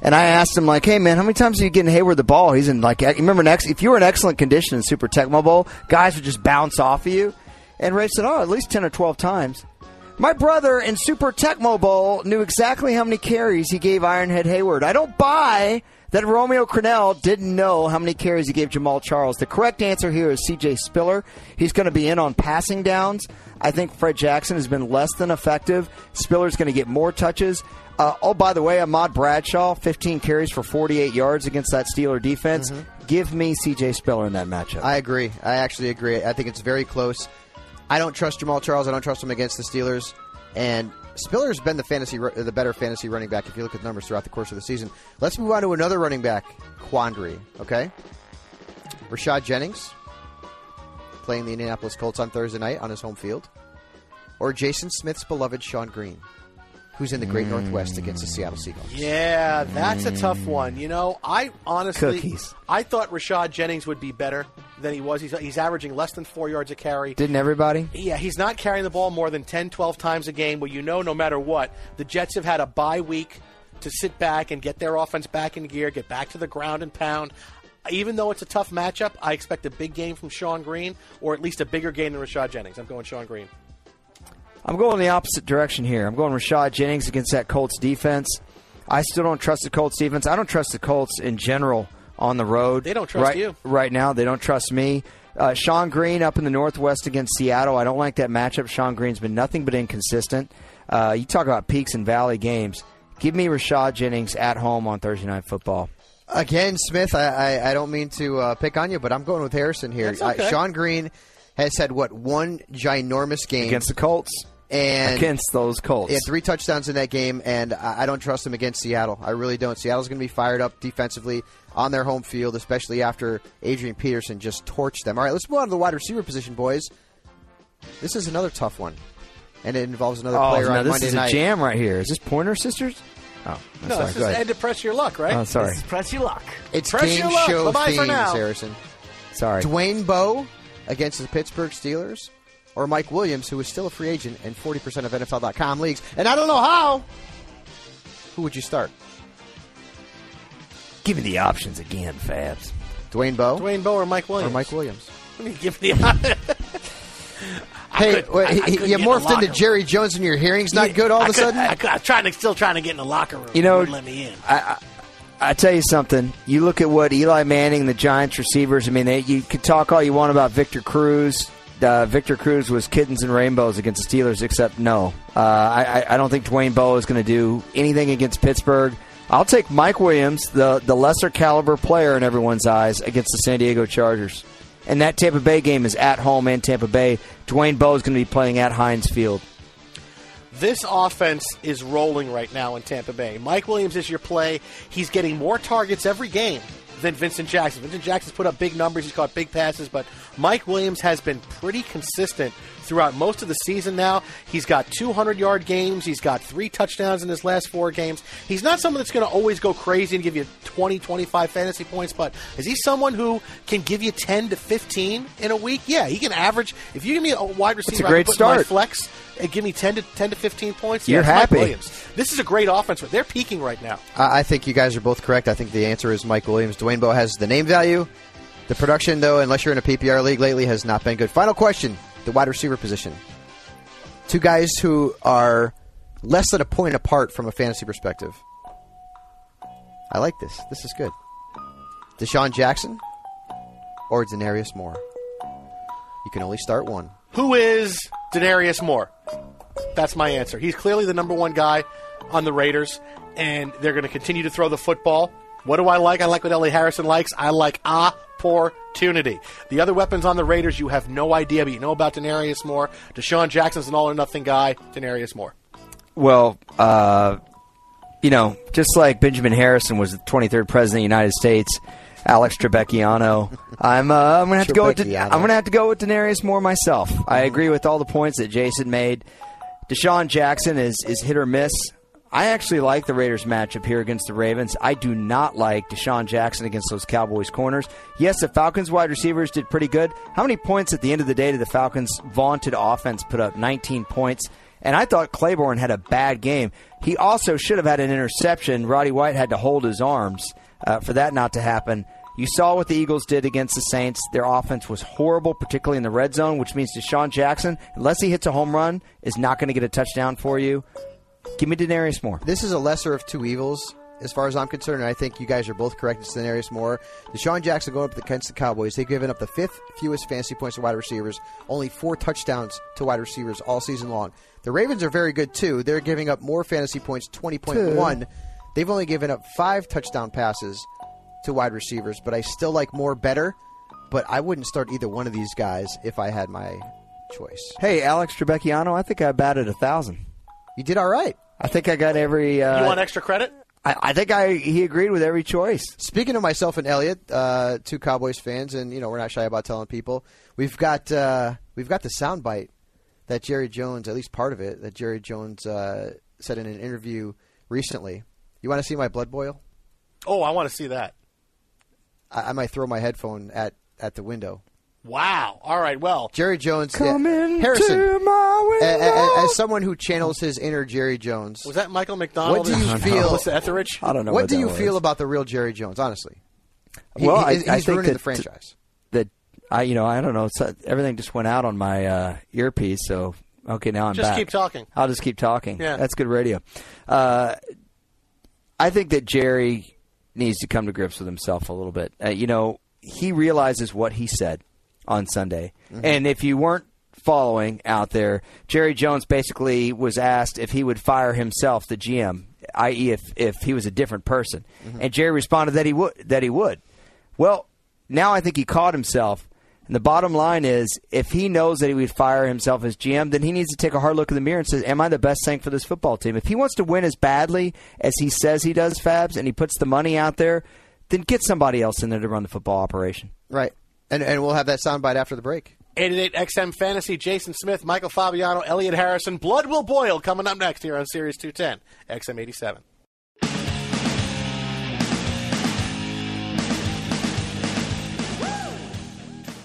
and I asked him, like, hey, man, how many times are you getting Heyward the ball? He's in, like, you remember next, if you were in excellent condition in Super Tecmo Bowl, guys would just bounce off of you. And Rafe said, oh, at least 10 or 12 times. My brother in Super Tecmo Bowl knew exactly how many carries he gave Ironhead Heyward. I don't buy that Romeo Crennel didn't know how many carries he gave Jamaal Charles. The correct answer here is CJ Spiller. He's going to be in on passing downs. I think Fred Jackson has been less than effective. Spiller's going to get more touches. Uh, oh, by the way, Ahmad Bradshaw, 15 carries for 48 yards against that Steeler defense. Give me CJ Spiller in that matchup.
I agree. I actually agree. I think it's very close. I don't trust Jamaal Charles. I don't trust him against the Steelers. And Spiller's been the fantasy, the better fantasy running back if you look at the numbers throughout the course of the season. Let's move on to another running back quandary. Okay, Rashad Jennings playing the Indianapolis Colts on Thursday night on his home field, or Jason Smith's beloved Shonn Greene, who's in the Great Northwest against the Seattle mm. Seahawks.
Yeah, that's a tough one. You know, I honestly,
Cookies.
I thought Rashad Jennings would be better than he was. He's, he's averaging less than four yards a carry.
Didn't everybody?
Yeah, he's not carrying the ball more than 10, 12 times a game, Well, you know no matter what, the Jets have had a bye week to sit back and get their offense back in gear, get back to the ground and pound. Even though it's a tough matchup, I expect a big game from Shonn Greene, or at least a bigger game than Rashad Jennings. I'm going Shonn Greene.
I'm going the opposite direction here. I'm going Rashad Jennings against that Colts defense. I still don't trust the Colts defense. I don't trust the Colts in general on the road.
They don't trust
right,
you.
right now. They don't trust me. Uh, Shonn Greene up in the Northwest against Seattle. I don't like that matchup. Shonn Greene's been nothing but inconsistent. Uh, you talk about peaks and valley games. Give me Rashad Jennings at home on Thursday Night Football.
Again, Smith, I, I, I don't mean to uh, pick on you, but I'm going with Harrison here.
That's okay.
Uh, Shonn Greene has had, what, one ginormous game
Against the Colts.
And
against those Colts.
He had three touchdowns in that game, and I, I don't trust them against Seattle. I really don't. Seattle's going to be fired up defensively on their home field, especially after Adrian Peterson just torched them. All right, let's move on to the wide receiver position, boys. This is another tough one, and it involves another
Oh,
player
no,
on
this
Monday
is
night.
a jam right here. Is this Pointer Sisters? Oh, I'm
No,
sorry.
this is
ahead.
and to press your luck, right?
Oh, sorry.
This is press your luck.
It's
press
game
your luck.
show
Bye-bye
themes,
for now.
Harrison.
Sorry.
Dwayne Bowe against the Pittsburgh Steelers, or Mike Williams, who is still a free agent in 40% of NFL.com leagues, and I don't know how. Who would you start?
Give me the options again, Fabs.
Dwayne Bowe?
Dwayne Bowe or Mike Williams?
Or Mike Williams.
Let me give the.
Hey,
could-
wait,
I- I
he- you
get in
morphed into
room.
Jerry Jones and your hearing's not good all
I
of a
could-
sudden?
I, could- I'm trying to still trying to get in the locker room.
You know,
Wouldn't let me in.
I, I, I tell you something. You look at what Eli Manning, the Giants receivers. I mean, they, you could talk all you want about Victor Cruz. Uh, Victor Cruz was kittens and rainbows against the Steelers, except no. Uh, I, I- don't think Dwayne Bowe is going to do anything against Pittsburgh. I'll take Mike Williams, the, the lesser caliber player in everyone's eyes, against the San Diego Chargers. And that Tampa Bay game is at home in Tampa Bay. Dwayne Bowe is going to be playing at Heinz Field.
This offense is rolling right now in Tampa Bay. Mike Williams is your play. He's getting more targets every game than Vincent Jackson. Vincent Jackson's put up big numbers. He's caught big passes, but Mike Williams has been pretty consistent throughout most of the season now. He's got 200 yard games. He's got three touchdowns in his last four games. He's not someone that's going to always go crazy and give you 20, 25 fantasy points, but is he someone who can give you 10 to 15 in a week? Yeah, he can average. If you give me a wide receiver, I can
great
put in my
start.
flex and give me 10 to 10 to 15 points.
You're
yeah, it's Mike
happy.
Williams. This is a great offense. They're peaking right now.
I I think you guys are both correct. I think the answer is Mike Williams. Dwayne Bowe has the name value. The production, though, unless you're in a PPR league lately, has not been good. Final question the wide receiver position. Two guys who are less than a point apart from a fantasy perspective. I like this. This is good. DeSean Jackson or Denarius Moore. You can only start one.
Who is Denarius Moore? That's my answer. He's clearly the number one guy on the Raiders, and they're going to continue to throw the football. What do I like? I like what Ellie Harrison likes. I like ah, opportunity. The other weapons on the Raiders, you have no idea, but you know about Denarius Moore. DeSean Jackson's an all or nothing guy. Denarius Moore.
Well, uh, you know, just like Benjamin Harrison was the 23rd president of the United States, Alex Trebecchiano, I'm uh, I'm gonna have to go with
Trebecchiano.
I'm gonna have to go with Denarius Moore myself. I agree with all the points that Jason made. DeSean Jackson is is hit or miss. I actually like the Raiders matchup here against the Ravens. I do not like DeSean Jackson against those Cowboys corners. Yes, the Falcons wide receivers did pretty good. How many points at the end of the day did the Falcons' vaunted offense put up? 19 points. And I thought Claiborne had a bad game. He also should have had an interception. Roddy White had to hold his arms uh, for that not to happen. You saw what the Eagles did against the Saints. Their offense was horrible, particularly in the red zone, which means DeSean Jackson, unless he hits a home run, is not going to get a touchdown for you. Give me Denarius Moore.
This is a lesser of two evils, as far as I'm concerned, and I think you guys are both correct. It's Denarius Moore. DeSean Jackson going up against the Cowboys. They've given up the fifth fewest fantasy points to wide receivers, only four touchdowns to wide receivers all season long. The Ravens are very good, too. They're giving up more fantasy points, 20.1. They've only given up five touchdown passes to wide receivers, but I still like Moore better. But I wouldn't start either one of these guys if I had my choice.
Hey, Alex Trebecchiano, I think I batted a thousand.
You did all right.
I think I got every. Uh,
you want extra credit?
I, I think I he agreed with every choice.
Speaking of myself and Elliot, uh, two Cowboys fans, and you know we're not shy about telling people we've got uh, we've got the soundbite that Jerry Jones, at least part of it, that Jerry Jones uh, said in an interview recently. You want to see my blood boil?
Oh, I want to see that.
I, I might throw my headphone at at the window.
Wow. All right. Well,
Jerry Jones,
Come
yeah,
into
Harrison,
my
a- a-
window.
a- as someone who channels his inner Jerry Jones,
was that Michael McDonald?
what do you feel?
Melissa Etheridge?
I don't know
what
what
do you
was.
feel about the real Jerry Jones? Honestly, He-
Well,
he-
I- I
he's
think
ruining
that-
the franchise.
that I you know I don't know so everything just went out on my uh, earpiece so okay now I'm
Just
back.
keep talking.
I'll just keep talking.
Yeah.
that's good radio. Uh, I think that Jerry needs to come to grips with himself a little bit. Uh, you know he realizes what he said on Sunday, mm-hmm. and if you weren't following out there, Jerry Jones basically was asked if he would fire himself, the GM, i.e., if if he was a different person, mm-hmm. and Jerry responded that he would that he would. Well, now I think he caught himself. And the bottom line is, if he knows that he would fire himself as GM, then he needs to take a hard look in the mirror and say, "Am I the best thing for this football team?" If he wants to win as badly as he says he does, Fabs, and he puts the money out there, then get somebody else in there to run the football operation.
Right, and and we'll have that soundbite after the break.
88 XM Fantasy, Jason Smith, Michael Fabiano, Elliot Harrison. Blood will boil coming up next here on Sirius 210, XM 87.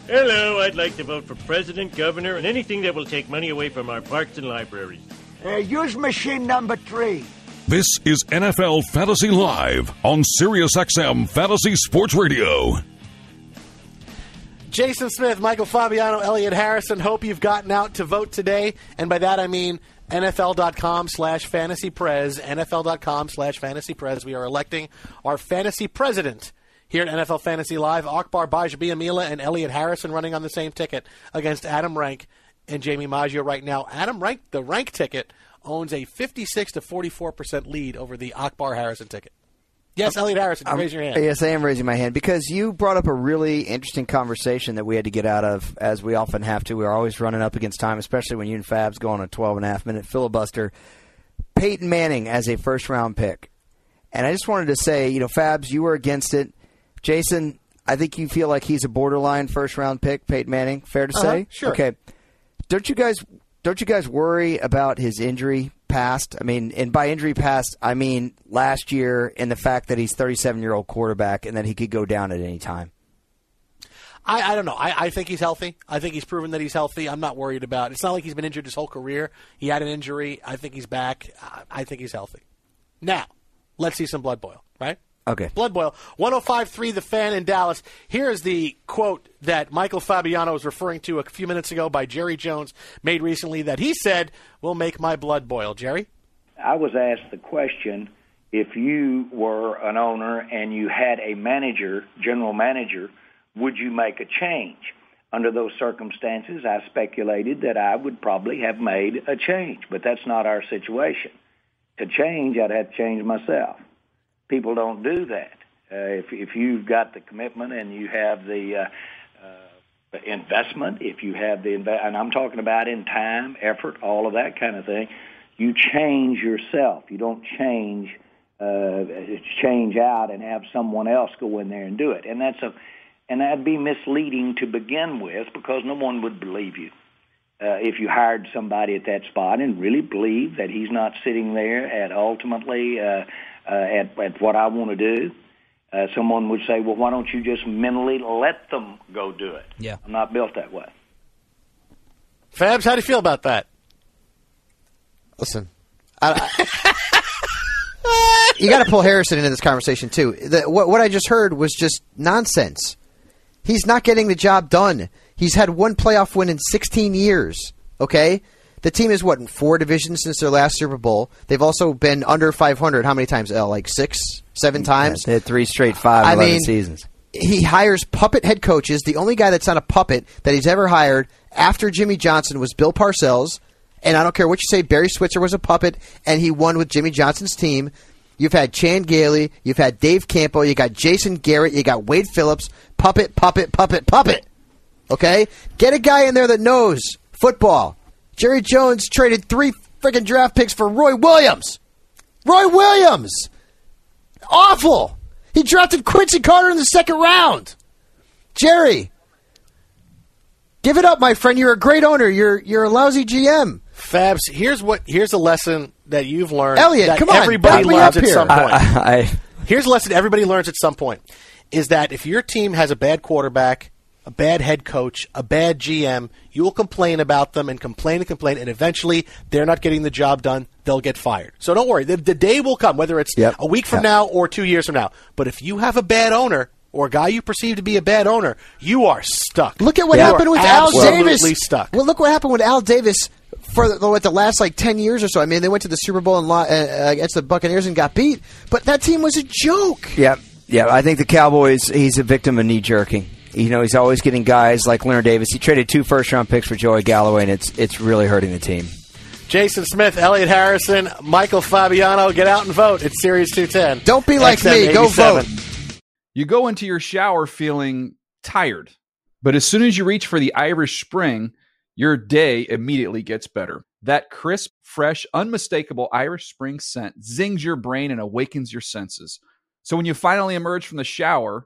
Hello, I'd like to vote for president, governor, and anything that will take money away from our parks and libraries.
Uh, use machine number three.
This is NFL Fantasy Live on SiriusXM Fantasy Sports Radio.
Jason Smith, Michael Fabiano, Elliot Harrison. Hope you've gotten out to vote today. And by that I mean NFL.com slash fantasy prez. NFL.com slash fantasy prez. We are electing our fantasy president here at NFL Fantasy Live. Akbar Gbaja-Biamila and Elliot Harrison running on the same ticket against Adam Rank and Jamie Maggio right now. Adam Rank, the rank ticket, owns a 56 to 44% lead over the Akbar Harrison ticket. Yes, Elliot Harrison,
I'm-
raise your hand.
Yes, I am raising my hand because you brought up a really interesting conversation that we had to get out of, as we often have to. We're always running up against time, especially when you and Fabs go on a 12 and a half minute filibuster. Peyton Manning as a first round pick. And I just wanted to say, you know, Fabs, you were against it. Jason, I think you feel like he's a borderline first round pick, Peyton Manning. Fair to
Uh-huh,
say?
sure.
Okay. Don't you guys don't you guys worry about his injury past? I mean, and by injury past, I mean last year and the fact that he's 37 year old quarterback and that he could go down at any time.
I, I don't know. I, I think he's healthy. I think he's proven that he's healthy. I'm not worried about. It's not like he's been injured his whole career. He had an injury. I think he's back. I, I think he's healthy. Now, let's see some blood boil. Right?
Okay.
Blood boil. 105.3 The Fan in Dallas. Here is the quote that Michael Fabiano was referring to a few minutes ago by Jerry Jones, made recently, that he said will make my blood boil. Jerry.
I was asked the question if you were an owner and you had a manager, general manager, would you make a change? Under those circumstances, I speculated that I would probably have made a change, but that's not our situation. To change, I'd have to change myself. People don't do that. Uh, if, if you've got the commitment and you have the uh, uh, investment, if you have the inve- and I'm talking about in time, effort, all of that kind of thing, you change yourself. You don't change uh, change out and have someone else go in there and do it. And that's a and that'd be misleading to begin with because no one would believe you. uh, if you hired somebody at that spot and really believe that he's not sitting there at ultimately uh, uh, at, at what I want to do, uh, someone would say, well, why don't you just mentally let them go do it?
Yeah.
I'm not built that way.
Fabs, how do you feel about that?
Listen, I, I- you got to pull Harrison into this conversation too. The, what, what I just heard was just nonsense. He's not getting the job done. He's had one playoff win in 16 years. Okay, the team is what in four divisions since their last Super Bowl. They've also been under 500. How many times? L like six, seven times.
They had three straight five
I
11
mean,
seasons.
he hires puppet head coaches. The only guy that's not a puppet that he's ever hired after Jimmy Johnson was Bill Parcells. And I don't care what you say, Barry Switzer was a puppet, and he won with Jimmy Johnson's team. You've had Chan Gailey, you've had Dave Campo, you got Jason Garrett, you got Wade Phillips, puppet, puppet, puppet, puppet. Okay, get a guy in there that knows football. Jerry Jones traded three freaking draft picks for Roy Williams. Roy Williams, awful. He drafted Quincy Carter in the second round. Jerry, give it up, my friend. You're a great owner. You're you're a lousy GM.
Fabs, here's what here's a lesson that you've learned.
Elliot,
that
come on,
everybody
back me
learns
up
at
here.
some point.
I, I,
Here's a lesson everybody learns at some point: is that if your team has a bad quarterback, a bad head coach, a bad GM, you will complain about them and complain and complain, and eventually they're not getting the job done. They'll get fired. So don't worry. The, the day will come, whether it's
Yep.
a week from
Yep.
now or two years from now. But if you have a bad owner or a guy you perceive to be a bad owner, you are stuck.
Look at what
You
happened with Al
absolutely
Davis.
Stuck.
Well, look what happened with Al Davis for the, what, the last like ten years or so. I mean, they went to the Super Bowl and lo- uh, against the Buccaneers and got beat, but that team was a joke.
Yeah, yeah. I think the Cowboys. He's a victim of knee jerking. You know, he's always getting guys like Leonard Davis. He traded two first round picks for Joey Galloway, and it's it's really hurting the team.
Jason Smith, Elliot Harrison, Michael Fabiano, get out and vote. It's Sirius 210.
Don't be like me. Go vote.
You go into your shower feeling tired, but as soon as you reach for the Irish Spring, your day immediately gets better. That crisp, fresh, unmistakable Irish Spring scent zings your brain and awakens your senses. So when you finally emerge from the shower,